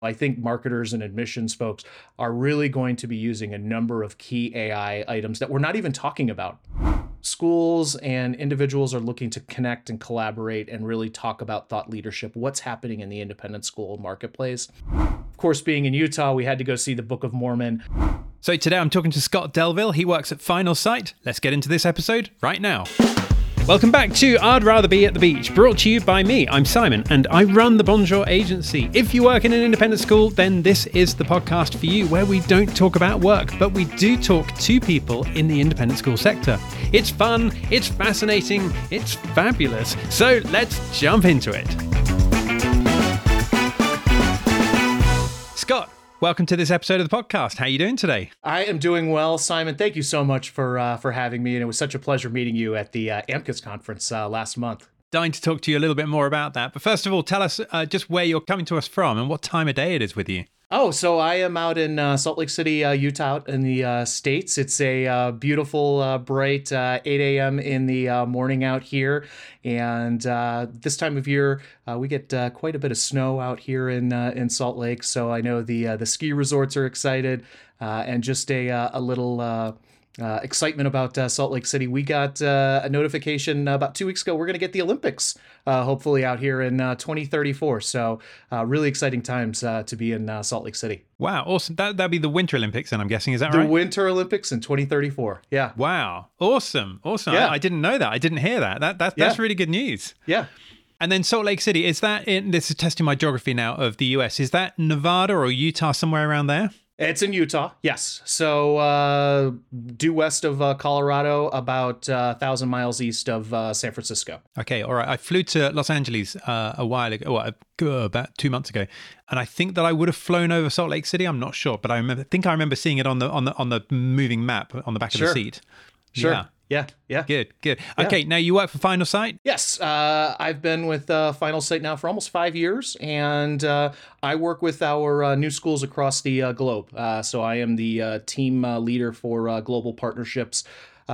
I think marketers and admissions folks are really going to be using a number of key AI items that we're not even talking about. Schools and individuals are looking to connect and collaborate and really talk about thought leadership, what's happening in the independent school marketplace. Of course, being in Utah, we had to go see the Book of Mormon. So today I'm talking to Scott Delleville. He works at Finalsite. Let's get into this episode right now. Welcome back to I'd Rather Be at the Beach, brought to you by me. I'm Simon, and I run the Bonjour Agency. If you work in an independent school, then this is the podcast for you, where we don't talk about work, but we do talk to people in the independent school sector. It's fun, it's fascinating, it's fabulous. So let's jump into it. Scott, Welcome to this episode of the podcast. How are you doing today? I am doing well, Simon. Thank you so much for uh, for having me, and it was such a pleasure meeting you at the uh, AMCUS conference uh, last month. Dying to talk to you a little bit more about that, but first of all, tell us uh, just where you're coming to us from and what time of day it is with you. Oh, so I am out in uh, Salt Lake City, uh, Utah, in the uh, states. It's a uh, beautiful, uh, bright uh, 8 a.m. in the morning out here, and this time of year we get quite a bit of snow out here in in Salt Lake. So I know the the ski resorts are excited, and just a a little uh, excitement about uh, Salt Lake City. We got uh, a notification about two weeks ago. We're going to get the Olympics, uh, hopefully, out here in uh, 2034. So, uh, really exciting times to be in Salt Lake City. Wow, awesome. That, that'd be the Winter Olympics, and I'm guessing, is that the right? The Winter Olympics in 2034. Yeah. Wow. Awesome. Awesome. Yeah. I, I didn't know that. I didn't hear that. that, that that's yeah. really good news. Yeah. And then Salt Lake City, is that in this is testing my geography now of the US? Is that Nevada or Utah, somewhere around there? It's in Utah, yes. So uh, due west of uh, Colorado, about uh, thousand miles east of uh, San Francisco. Okay, all right. I flew to Los Angeles uh, a while ago, well, about two months ago, and I think that I would have flown over Salt Lake City. I'm not sure, but I remember, think I remember seeing it on the on the on the moving map on the back sure. of the seat. Sure. Yeah. Yeah, yeah. Good, good. Okay, now you work for Finalsite? Yes, uh, I've been with uh, Finalsite now for almost five years, and uh, I work with our uh, new schools across the uh, globe. Uh, so I am the uh, team leader for global partnerships.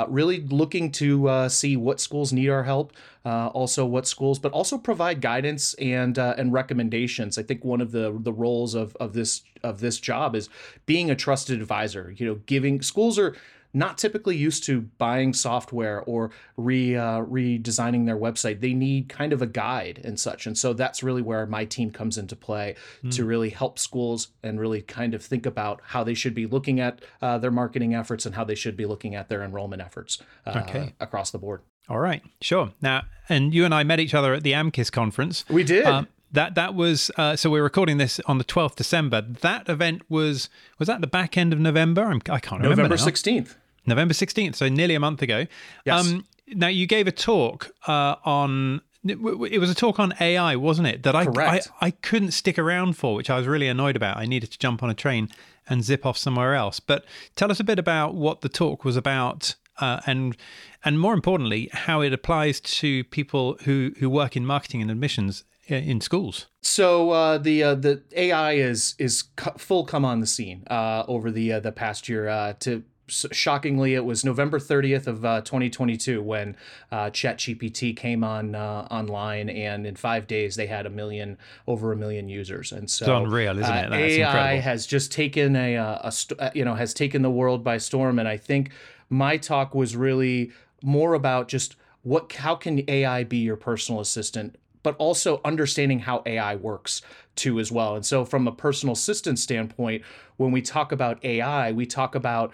really looking to see what schools need our help, also what schools, but also provide guidance and and recommendations. I think one of the the roles of of this of this job is being a trusted advisor. You know, giving schools are not typically used to buying software or re uh, redesigning their website. They need kind of a guide and such, and so that's really where my team comes into play mm. to really help schools and really kind of think about how they should be looking at uh, their marketing efforts and how they should be looking at their enrollment efforts uh, okay. across the board. All right, sure. Now, and you and I met each other at the AMCUS conference. We did. Um, that that was uh, so we're recording this on the 12th December. That event was was that the back end of November? I'm, I can not remember. November 16th. November 16th, so nearly a month ago. Yes. Um, now, you gave a talk uh, on, it was a talk on AI, wasn't it? That I, I, I couldn't stick around for, which I was really annoyed about. I needed to jump on a train and zip off somewhere else. But tell us a bit about what the talk was about uh, and and more importantly, how it applies to people who, who work in marketing and admissions uh, in schools. So uh, the uh, the AI is is full come on the scene uh, over the uh, the past year uh, to shockingly, it was November 30th of uh, 2022 when uh, ChatGPT came on uh, online, and in five days they had a million, over a million users. And so, it's unreal, isn't it? Uh, That's AI incredible. has just taken a, uh, a, a, you know, has taken the world by storm. And I think my talk was really more about just what, how can AI be your personal assistant but also understanding how AI works too as well. And so from a personal assistant standpoint, when we talk about AI, we talk about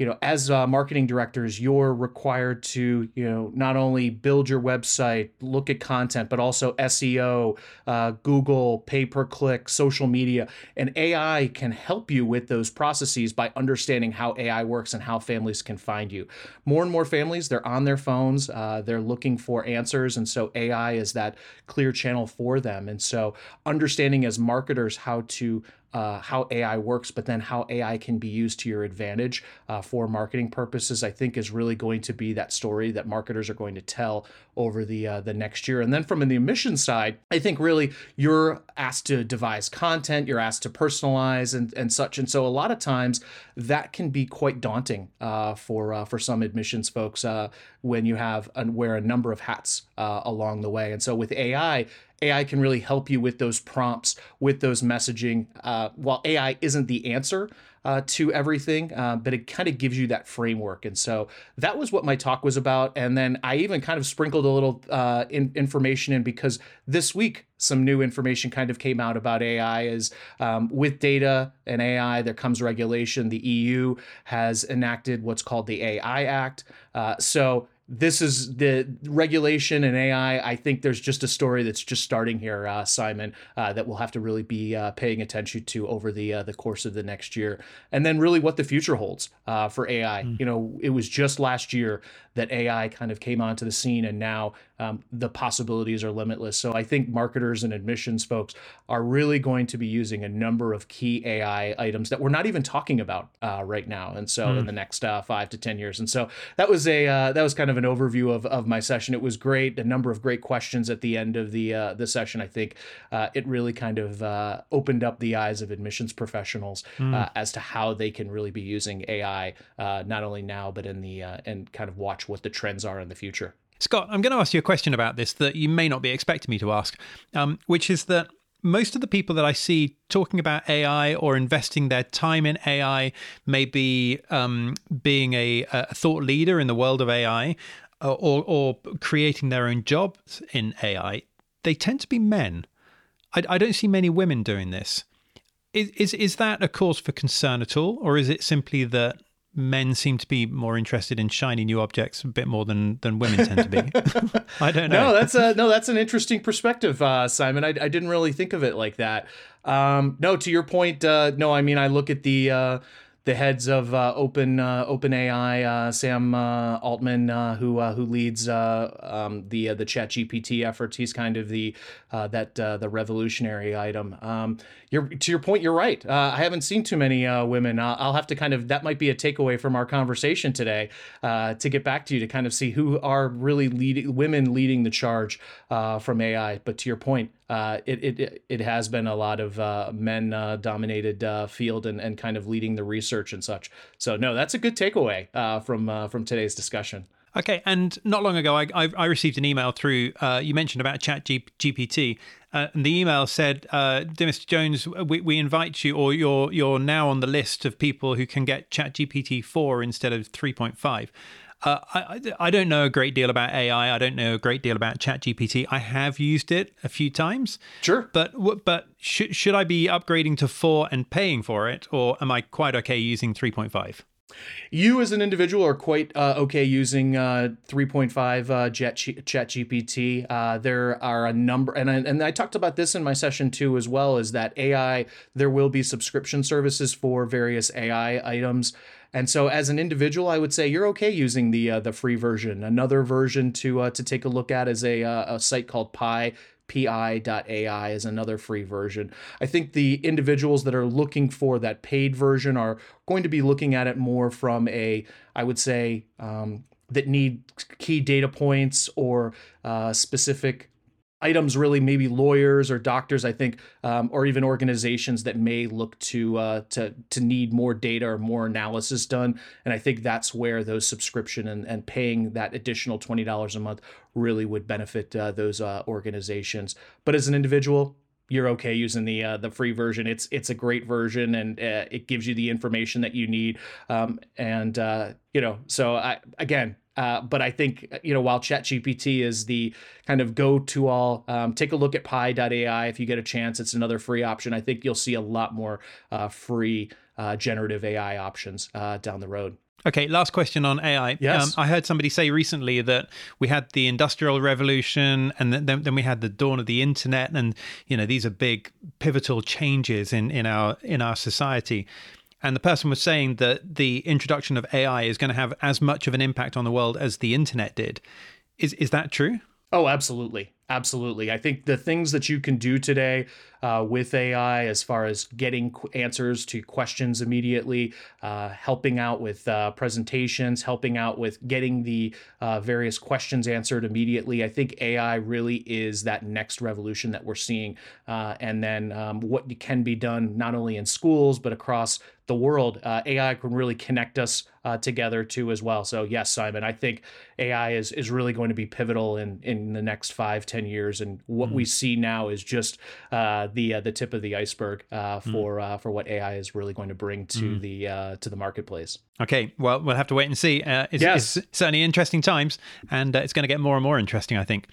you know, as uh, marketing directors, you're required to, you know, not only build your website, look at content, but also SEO, uh, Google, pay per click, social media. And AI can help you with those processes by understanding how AI works and how families can find you. More and more families, they're on their phones, uh, they're looking for answers. And so AI is that clear channel for them. And so understanding as marketers how to uh, how AI works, but then how AI can be used to your advantage uh, for marketing purposes, I think is really going to be that story that marketers are going to tell over the uh, the next year. And then from the emission side, I think really you're asked to devise content, you're asked to personalize and, and such. And so a lot of times that can be quite daunting uh, for uh, for some admissions folks. When you have and wear a number of hats uh, along the way. And so with AI, AI can really help you with those prompts, with those messaging. Uh, while AI isn't the answer, uh, to everything, uh, but it kind of gives you that framework. And so that was what my talk was about. And then I even kind of sprinkled a little uh, in, information in because this week some new information kind of came out about AI. Is um, with data and AI, there comes regulation. The EU has enacted what's called the AI Act. Uh, so this is the regulation and AI. I think there's just a story that's just starting here, uh, Simon, uh, that we'll have to really be uh, paying attention to over the uh, the course of the next year, and then really what the future holds uh, for AI. Mm. You know, it was just last year that AI kind of came onto the scene, and now um, the possibilities are limitless. So I think marketers and admissions folks are really going to be using a number of key AI items that we're not even talking about uh, right now, and so mm. in the next five to ten years. And so that was a that was kind of an overview of, of my session. It was great. A number of great questions at the end of the uh, the session. I think uh, it really kind of uh, opened up the eyes of admissions professionals mm. as to how they can really be using AI uh, not only now but in the uh, and kind of watch what the trends are in the future. Scott, I'm going to ask you a question about this that you may not be expecting me to ask, um, which is that most of the people that I see talking about AI or investing their time in AI, maybe um, being a, a, thought leader in the world of AI, uh, or, or creating their own jobs in AI, they tend to be men. I, I don't see many women doing this. Is, is is that a cause for concern at all, or is it simply that men seem to be more interested in shiny new objects a bit more than than women tend to be. I don't know. No, that's a no. That's an interesting perspective, uh, Simon. I, I didn't really think of it like that. Um, no, to your point. Uh, no, I mean I look at the. Uh, the heads of uh, Open uh, OpenAI, uh, Sam uh, Altman, uh, who uh, who leads um, the the Chat GPT efforts. He's kind of the that the revolutionary item. Um, you're to your point. You're right. I haven't seen too many women. I'll have to kind of that might be a takeaway from our conversation today to get back to you to kind of see who are really leading women leading the charge from AI. But to your point, uh, it, it it has been a lot of uh, men uh, dominated uh, field and, and kind of leading the research and such. So no, that's a good takeaway uh, from uh, from today's discussion. Okay, and not long ago, I, I, received an email through. you mentioned about Chat G- GPT, and the email said, "Dear Mr. Jones, we, we invite you, or you're you're now on the list of people who can get ChatGPT four instead of 3.5." Uh, I, I don't know a great deal about AI. I don't know a great deal about ChatGPT. I have used it a few times. Sure. But but should should I be upgrading to four and paying for it, or am I quite okay using three point five? You as an individual are quite uh, okay using uh, 3.5 uh, Jet Chat GPT. Uh, there are a number, and I, and I talked about this in my session too as well. Is that AI? There will be subscription services for various AI items. And so, as an individual, I would say you're okay using the uh, the free version. Another version to uh, to take a look at is a, uh, a site called Pi. PI.ai is another free version. I think the individuals that are looking for that paid version are going to be looking at it more from a, I would say, um, that need key data points or uh, specific items really maybe lawyers or doctors i think um, or even organizations that may look to uh, to to need more data or more analysis done and i think that's where those subscription and, and paying that additional $20 a month really would benefit uh, those uh, organizations but as an individual you're okay using the uh, the free version. It's it's a great version and uh, it gives you the information that you need. Um, and uh, you know, so I again, uh, but I think you know while ChatGPT is the kind of go to all, um, take a look at Pi.ai if you get a chance. It's another free option. I think you'll see a lot more uh, free uh, generative AI options uh, down the road. Okay, last question on AI. Yes. Um, I heard somebody say recently that we had the industrial revolution and then, then we had the dawn of the internet and you know these are big pivotal changes in, in our in our society. And the person was saying that the introduction of AI is going to have as much of an impact on the world as the internet did. Is is that true? Oh, absolutely. Absolutely. I think the things that you can do today uh, with AI, as far as getting qu- answers to questions immediately, uh, helping out with uh, presentations, helping out with getting the uh, various questions answered immediately, I think AI really is that next revolution that we're seeing. Uh, and then um, what can be done not only in schools, but across the world, uh, AI can really connect us together too as well. So yes, Simon, I think AI is is really going to be pivotal in in the next five ten years, and what mm. we see now is just uh, the uh, the tip of the iceberg uh, mm. for mm. for what AI is really going to bring to mm. the to the marketplace. Okay, well we'll have to wait and see. it's, yes. it's certainly interesting times, and it's going to get more and more interesting, I think.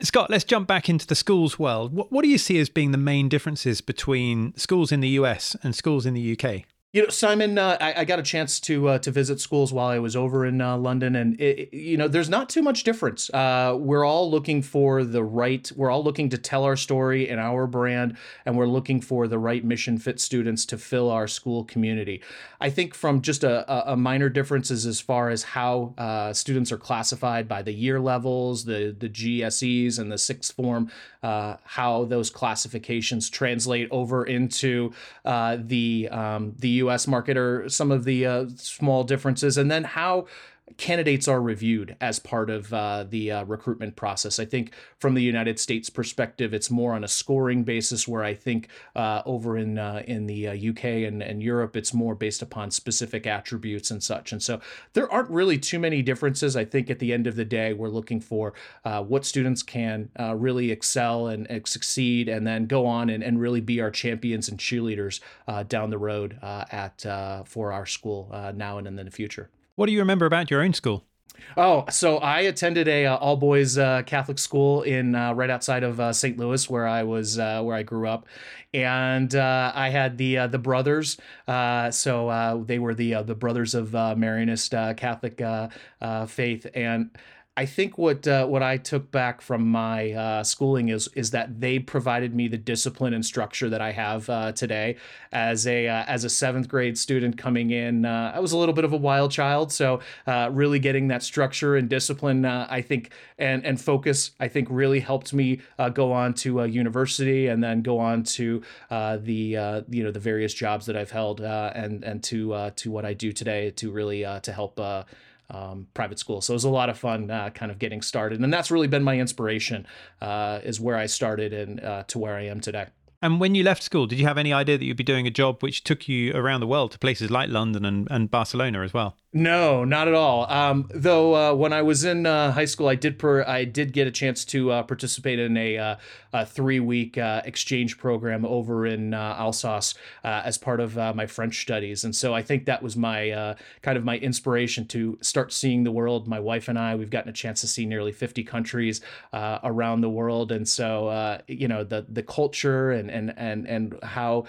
Scott, let's jump back into the schools world. What, what do you see as being the main differences between schools in the US and schools in the UK? You know, Simon, uh, I, I, got a chance to uh, to visit schools while I was over in uh, London, and it, you know, there's not too much difference. Uh, we're all looking for the right. We're all looking to tell our story and our brand, and we're looking for the right mission fit students to fill our school community. I think from just a, a minor differences as far as how uh, students are classified by the year levels, the the GCSEs and the sixth form, uh, how those classifications translate over into the um, the US market or some of the uh, small differences, and then how candidates are reviewed as part of uh, the uh, recruitment process. I think from the United States perspective, it's more on a scoring basis, where I think uh, over in uh, in the UK uh, and, and Europe, it's more based upon specific attributes and such. And so there aren't really too many differences. I think at the end of the day, we're looking for uh, what students can really excel and, and, succeed, and then go on and, and really be our champions and cheerleaders down the road at for our school now and in the future. What do you remember about your own school? Oh, so I attended a uh, all boys uh, Catholic school in uh, right outside of uh, St. Louis, where I was uh, where I grew up, and uh, I had the the brothers. so they were the the brothers of Marianist Catholic faith, and I think what uh, what I took back from my uh, schooling is is that they provided me the discipline and structure that I have uh, today. As a uh, as a seventh grade student coming in, uh, I was a little bit of a wild child, so uh, really getting that structure and discipline, I think, and and focus, I think, really helped me go on to university and then go on to the you know the various jobs that I've held and and to to what I do today to really to help um, private school. So it was a lot of fun uh, kind of getting started. And that's really been my inspiration, uh, is where I started and uh, to where I am today. And when you left school, did you have any idea that you'd be doing a job which took you around the world to places like London and, and Barcelona as well? No, not at all. Um, though uh, when I was in uh, high school, I did per- I did get a chance to uh, participate in a, uh, a three week uh, exchange program over in uh, Alsace as part of my French studies, and so I think that was my kind of my inspiration to start seeing the world. My wife and I, we've gotten a chance to see nearly fifty countries around the world, and so you know the the culture and and and and how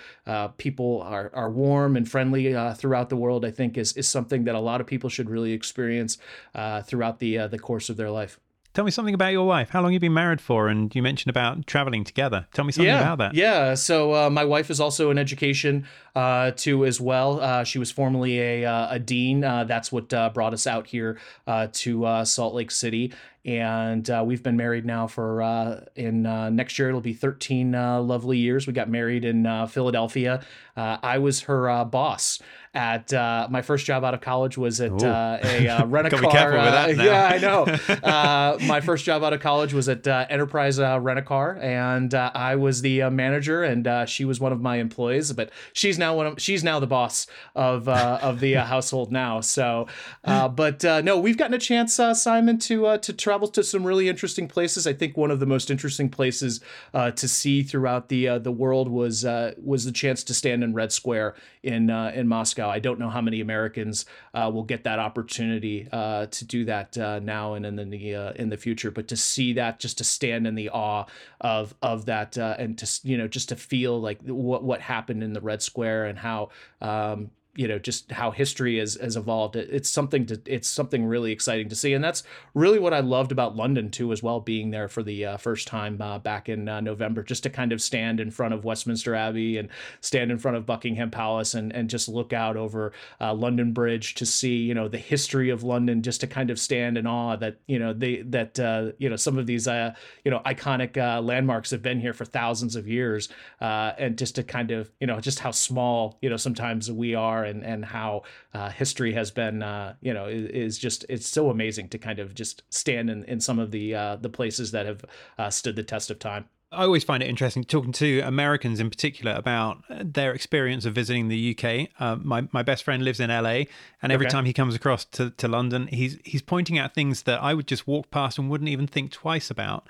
people are are warm and friendly throughout the world. I think is is something that a lot of people should really experience uh, throughout the uh, the course of their life. Tell me something about your wife. How long have you been married for? And you mentioned about traveling together. Tell me something yeah, about that. Yeah. So uh, my wife is also in education uh, too as well. Uh, she was formerly a, uh, a dean. Uh, that's what uh, brought us out here to Salt Lake City. And uh, we've been married now for uh, in uh, next year it'll be 13 lovely years. We got married in Philadelphia. I was her boss at uh, my first job out of college was at uh, a uh, rent a car. Uh, yeah, I know. Uh, my first job out of college was at uh, Enterprise uh, Rent a Car, and I was the manager, and she was one of my employees. But she's now one of she's now the boss of of the household now. So, but no, we've gotten a chance, Simon, to to travel to some really interesting places. I think one of the most interesting places to see throughout the the world was was the chance to stand in Red Square in in Moscow. I don't know how many Americans uh, will get that opportunity uh, to do that uh, now and in the uh, in the future. But to see that, just to stand in the awe of of that, uh, and to you know just to feel like what what happened in the Red Square and how um, you know just how history has, has evolved. It's something to it's something really exciting to see. And that's really what i loved about london too as well being there for the uh, first time uh, back in uh, november just to kind of stand in front of westminster abbey and stand in front of buckingham palace and, and just look out over uh, london bridge to see you know the history of london just to kind of stand in awe that you know they that uh, you know some of these uh, you know iconic landmarks have been here for thousands of years and just to kind of you know just how small you know sometimes we are and and how uh, history has been uh, you know is, is, just it's so amazing to kind of just stand in, in some of the uh, the places that have uh, stood the test of time. I always find it interesting talking to Americans in particular about their experience of visiting the UK. Uh, my my best friend lives in LA, and every okay. time he comes across to, to London, he's he's pointing out things that I would just walk past and wouldn't even think twice about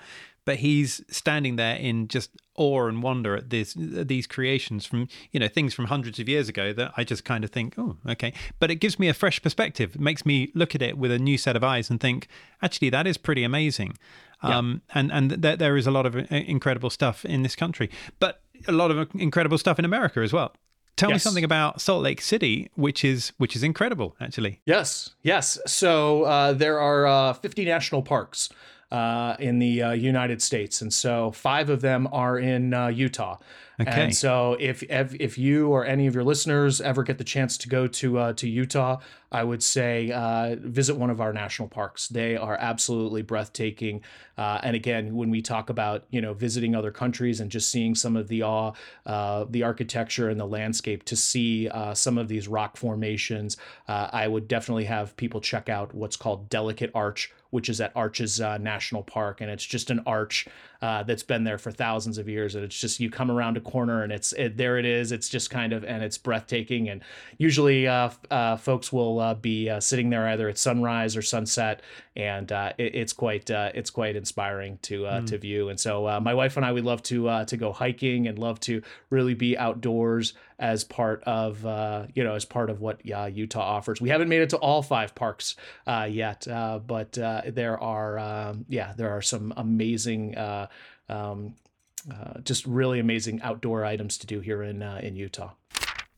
but he's standing there in just awe and wonder at this these creations from you know things from hundreds of years ago that I just kind of think oh okay but it gives me a fresh perspective it makes me look at it with a new set of eyes and think actually that is pretty amazing yeah. um, and and th- there is a lot of uh, incredible stuff in this country but a lot of incredible stuff in America as well tell yes. me something about Salt Lake City, which is which is incredible, actually. Yes, yes. So uh, there are uh, 50 national parks in the uh, United States, and so five of them are in uh, Utah. Okay. And so if, if if you or any of your listeners ever get the chance to go to uh, to Utah, I would say uh, visit one of our national parks. They are absolutely breathtaking. Uh, and again, when we talk about you know visiting other countries and just seeing some of the awe, uh, the architecture and the landscape, to see uh, some of these rock formations, uh, I would definitely have people check out what's called Delicate Arch, which is at Arches National Park, and it's just an arch uh, that's been there for thousands of years. And it's just you come around a corner and it's it, there it is. It's just kind of and it's breathtaking. And usually uh, uh, folks will uh, be uh, sitting there either at sunrise or sunset, and uh, it, it's quite it's quite inspiring to mm. to view. And so my wife and I we love to to go hiking and love to really be outdoors as part of uh, you know as part of what uh, Utah offers. We haven't made it to all five parks uh, yet, uh, but uh, there are um, yeah there are some amazing. Um, just really amazing outdoor items to do here in in Utah.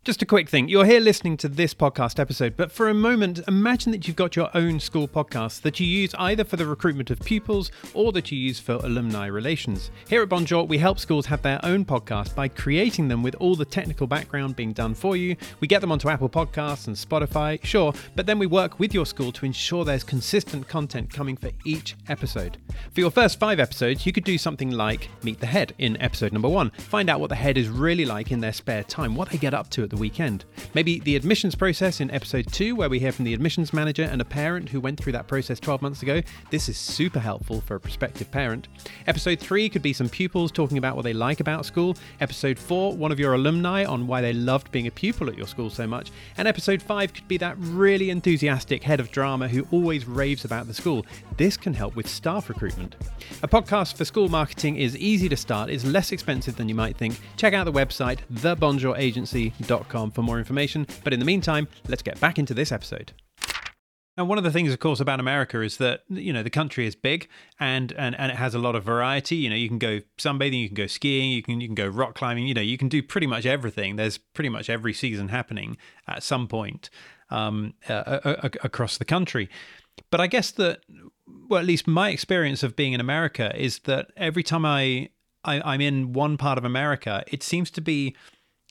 Just a quick thing. You're here listening to this podcast episode, but for a moment, imagine that you've got your own school podcast that you use either for the recruitment of pupils or that you use for alumni relations. Here at Bonjour, we help schools have their own podcast by creating them with all the technical background being done for you. We get them onto Apple Podcasts and Spotify, sure, but then we work with your school to ensure there's consistent content coming for each episode. For your first five episodes, you could do something like Meet the Head in episode number one. Find out what the head is really like in their spare time, what they get up to at the weekend. Maybe the admissions process in episode 2, where we hear from the admissions manager and a parent who went through that process 12 months ago. This is super helpful for a prospective parent. Episode 3 could be some pupils talking about what they like about school. Episode 4, one of your alumni on why they loved being a pupil at your school so much. And episode 5 could be that really enthusiastic head of drama who always raves about the school. This can help with staff recruitment. A podcast for school marketing is easy to start, it's less expensive than you might think. Check out the website, thebonjouragency.com for more information. But in the meantime, let's get back into this episode. And one of the things, of course, about America is that you know the country is big and, and and it has a lot of variety. You know, you can go sunbathing, you can go skiing, you can you can go rock climbing. You know, you can do pretty much everything. There's pretty much every season happening at some point um, uh, across the country. But I guess that, well, at least my experience of being in America is that every time I, I I'm in one part of America, it seems to be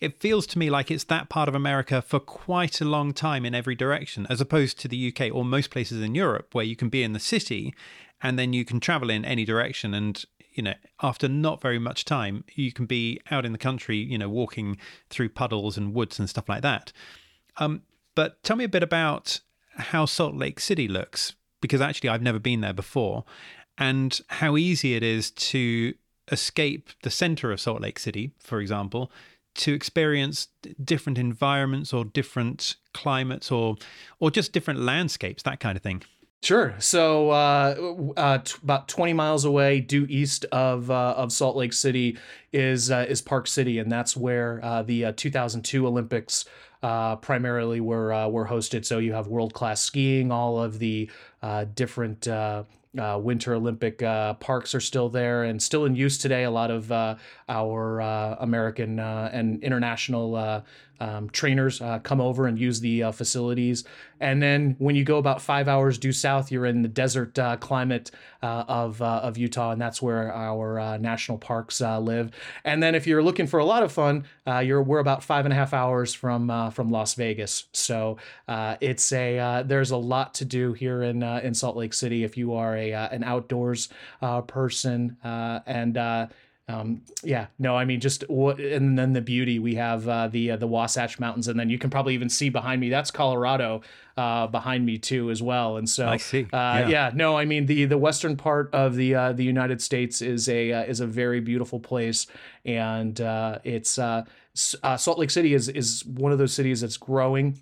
it feels to me like it's that part of America for quite a long time in every direction, as opposed to the UK or most places in Europe where you can be in the city and then you can travel in any direction. And, you know, after not very much time, you can be out in the country, you know, walking through puddles and woods and stuff like that. Um, but tell me a bit about how Salt Lake City looks, because actually I've never been there before, and how easy it is to escape the center of Salt Lake City, for example, to experience different environments or different climates or or just different landscapes that kind of thing Sure. So, uh, uh, t- about 20 miles away, due east of uh, of Salt Lake City, is uh, is Park City, and that's where uh, the uh, 2002 Olympics primarily were were hosted. So you have world class skiing, all of the different Winter Olympic parks are still there and still in use today. A lot of our uh, American uh, and international uh, um, trainers uh, come over and use the uh, facilities. And then when you go about five hours due south, you're in the desert uh, climate of of Utah, and that's where our national parks live. And then if you're looking for a lot of fun, you're we're about five and a half hours from from Las Vegas. So it's a there's a lot to do here in in Salt Lake City if you are a an outdoors person and um, yeah, no, I mean just and then the beauty we have uh, the uh, the Wasatch Mountains, and then you can probably even see behind me that's Colorado uh, behind me too as well. And so I see. Uh, yeah. yeah. no, I mean the the western part of the uh, the United States is a uh, is a very beautiful place, and it's Salt Lake City is is one of those cities that's growing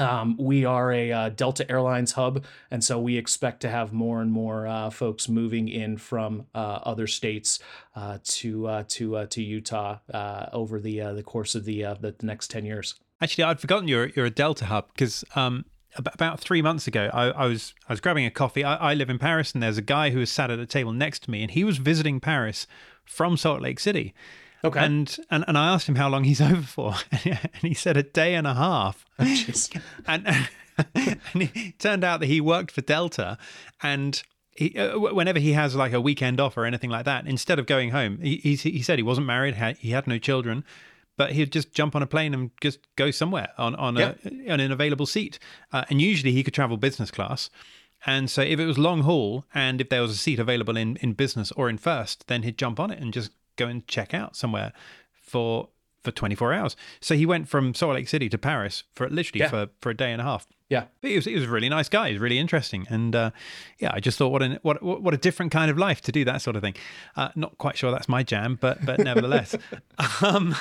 um, we are a uh, Delta Airlines hub, and so we expect to have more and more uh, folks moving in from uh, other states uh, to uh, to uh, to Utah over the the course of the the next ten years. Actually, I'd forgotten you're you're a Delta hub because um, about three months ago, I, I, was I was grabbing a coffee. I, I live in Paris, and there's a guy who was sat at a table next to me, and he was visiting Paris from Salt Lake City. Okay. And, and and I asked him how long he's over for, and he said a day and a half. Oh, and, and it turned out that he worked for Delta, and he, uh, whenever he has like a weekend off or anything like that, instead of going home, he he, he said he wasn't married, he had no children, but he'd just jump on a plane and just go somewhere on on, a, on an available seat. Uh, and usually he could travel business class. And so if it was long haul and if there was a seat available in, in business or in first, then he'd jump on it and just go and check out somewhere for for 24 hours. So he went from Salt Lake City to Paris for literally yeah. for, for a day and a half. Yeah, but he was he was a really nice guy. He's really interesting, and uh, yeah, I just thought what an what what a different kind of life to do that sort of thing. Uh, not quite sure that's my jam, but but nevertheless. um,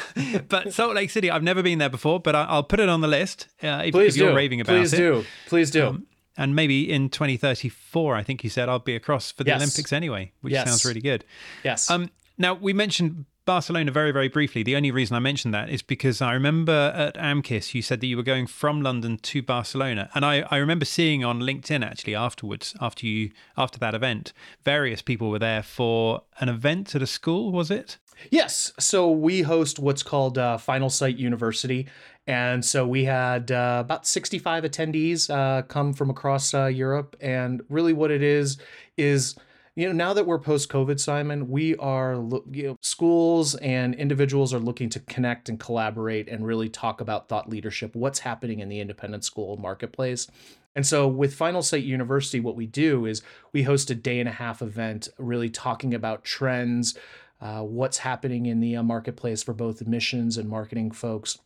but Salt Lake City, I've never been there before, but I, will put it on the list. Uh, if, Please if you're do. raving about it. Please it. do. Please do. Um, and maybe in 2034, I think you said I'll be across for the yes. Olympics anyway, which yes. sounds really good. Yes. Um, now we mentioned Barcelona very, very briefly. The only reason I mentioned that is because I remember at AMKIS you said that you were going from London to Barcelona, and I, I remember seeing on LinkedIn actually afterwards, after you after that event, various people were there for an event at a school. Was it? Yes. So we host what's called uh, Finalsite University. And so we had uh, about 65 attendees uh, come from across uh, Europe. And really, what it is, is you know now that we're post covid simon we are you know schools and individuals are looking to connect and collaborate and really talk about thought leadership what's happening in the independent school marketplace and so with Finalsite University, what we do is we host a day and a half event, really talking about trends, uh, what's happening in the uh, marketplace for both admissions and marketing folks.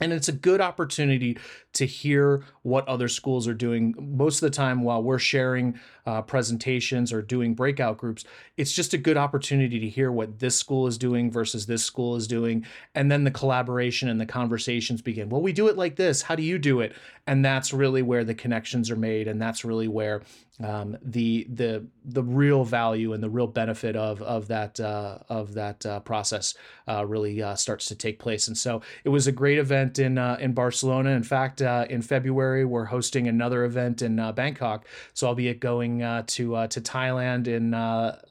And it's a good opportunity to hear what other schools are doing. Most of the time, while we're sharing uh, presentations or doing breakout groups, it's just a good opportunity to hear what this school is doing versus this school is doing. And then the collaboration and the conversations begin. Well, we do it like this. How do you do it? And that's really where the connections are made. And that's really where um, the the the real value and the real benefit of of that uh, of that uh, process uh, really uh, starts to take place. And so it was a great event in uh, in Barcelona. In fact, uh, in February we're hosting another event in Bangkok. So I'll be going to to Thailand in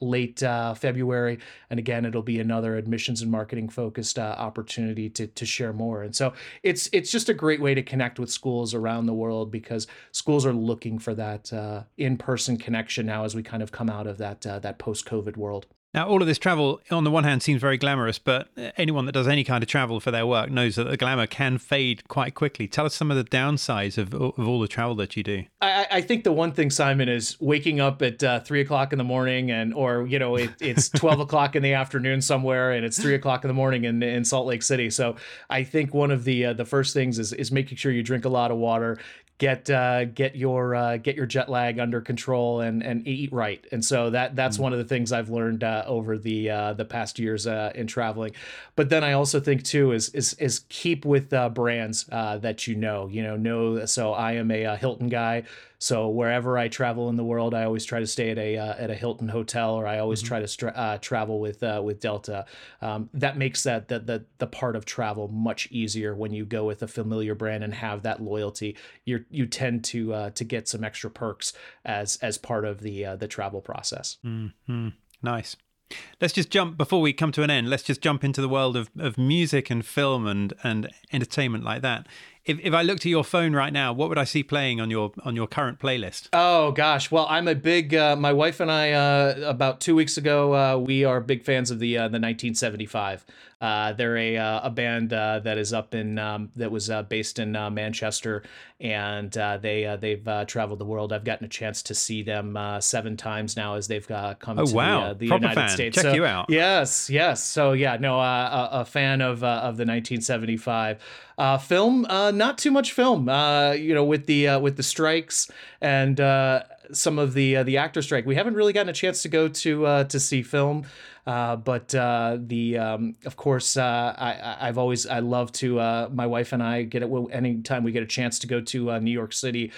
late February, and again it'll be another admissions and marketing focused opportunity to to share more. And so it's it's just a great way to connect with schools around the world because schools are looking for that in in-person connection now as we kind of come out of that uh, that post-COVID world. Now, all of this travel, on the one hand, seems very glamorous, but anyone that does any kind of travel for their work knows that the glamour can fade quite quickly. Tell us some of the downsides of, of all the travel that you do. I, I think the one thing, Simon, is waking up at uh, three o'clock in the morning, and or you know it, it's twelve o'clock in the afternoon somewhere, and it's three o'clock in the morning in, in Salt Lake City. So I think one of the uh, the first things is is making sure you drink a lot of water, get uh, get your uh, get your jet lag under control and and eat right. And so that that's mm. one of the things I've learned uh, over the uh, the past years uh, in traveling. But then I also think too is is is keep with uh, brands that you know. You know, know. So I am a, Hilton guy. So wherever I travel in the world, I always try to stay at a uh, at a Hilton hotel, or I always mm-hmm. try to stra- uh, travel with uh, with Delta. Um, that makes that the, the the part of travel much easier when you go with a familiar brand and have that loyalty. You you tend to uh, to get some extra perks as as part of the uh, the travel process. Mm-hmm. Nice. Let's just jump before we come to an end. Let's just jump into the world of, of music and film and, and entertainment like that if, if I looked at your phone right now, what would I see playing on your on your current playlist? Oh gosh, well I'm a big uh, my wife and I uh, about two weeks ago uh, we are big fans of the uh, the 1975. Uh, they're a uh, a band that is up in um, that was based in Manchester, and they they've traveled the world. I've gotten a chance to see them seven times now as they've come oh, to wow. the, the United fan. States. Check so, you out. Yes, yes. So yeah, no, a, a, fan of of the 1975 Uh, film. Uh, not too much film. Uh, you know, with the uh, with the strikes and some of the the actor strike, we haven't really gotten a chance to go to to see film. Uh, but uh, the um, of course uh, I I've always I love to uh, my wife and I get it anytime we get a chance to go to uh, New York City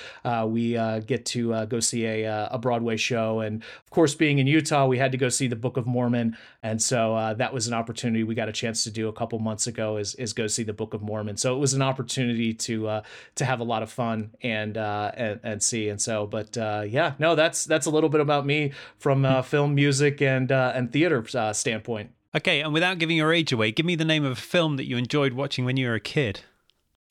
we get to go see a a Broadway show. And of course being in Utah we had to go see the Book of Mormon. And so that was an opportunity we got a chance to do a couple months ago is is go see the Book of Mormon. So it was an opportunity to to have a lot of fun and and, and see. And so but yeah no that's that's a little bit about me from film music and and theater uh, standpoint. Okay, and without giving your age away, give me the name of a film that you enjoyed watching when you were a kid.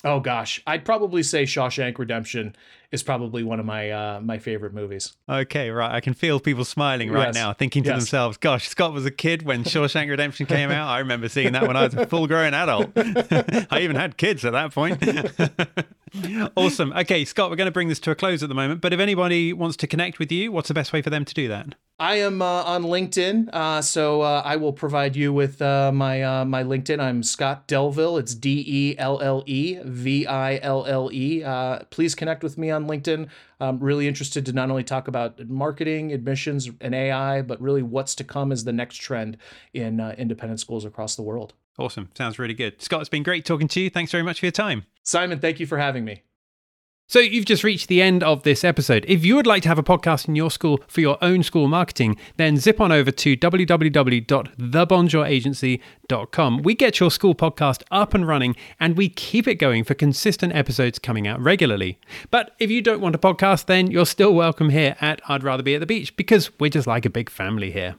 Oh gosh, I'd probably say Shawshank Redemption is probably one of my uh, my favorite movies. Okay, right. I can feel people smiling right yes. now, thinking to yes. themselves, "Gosh, Scott was a kid when Shawshank Redemption came out. I remember seeing that when I was a full grown adult. I even had kids at that point." awesome. Okay, Scott, we're going to bring this to a close at the moment. But if anybody wants to connect with you, what's the best way for them to do that? I am uh, on LinkedIn, uh, so uh, I will provide you with uh, my uh, my LinkedIn. I'm Scott Delleville. It's D E L L E V I L L E. Uh, please connect with me on LinkedIn. I'm really interested to not only talk about marketing, admissions, and AI, but really what's to come as the next trend in independent schools across the world. Awesome. Sounds really good. Scott, it's been great talking to you. Thanks very much for your time. Simon, thank you for having me. So, you've just reached the end of this episode. If you would like to have a podcast in your school for your own school marketing, then zip on over to www.thebonjouragency.com. We get your school podcast up and running and we keep it going for consistent episodes coming out regularly. But if you don't want a podcast, then you're still welcome here at I'd Rather Be at the Beach because we're just like a big family here.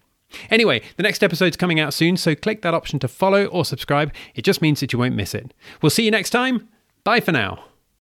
Anyway, the next episode's coming out soon, so click that option to follow or subscribe. It just means that you won't miss it. We'll see you next time. Bye for now.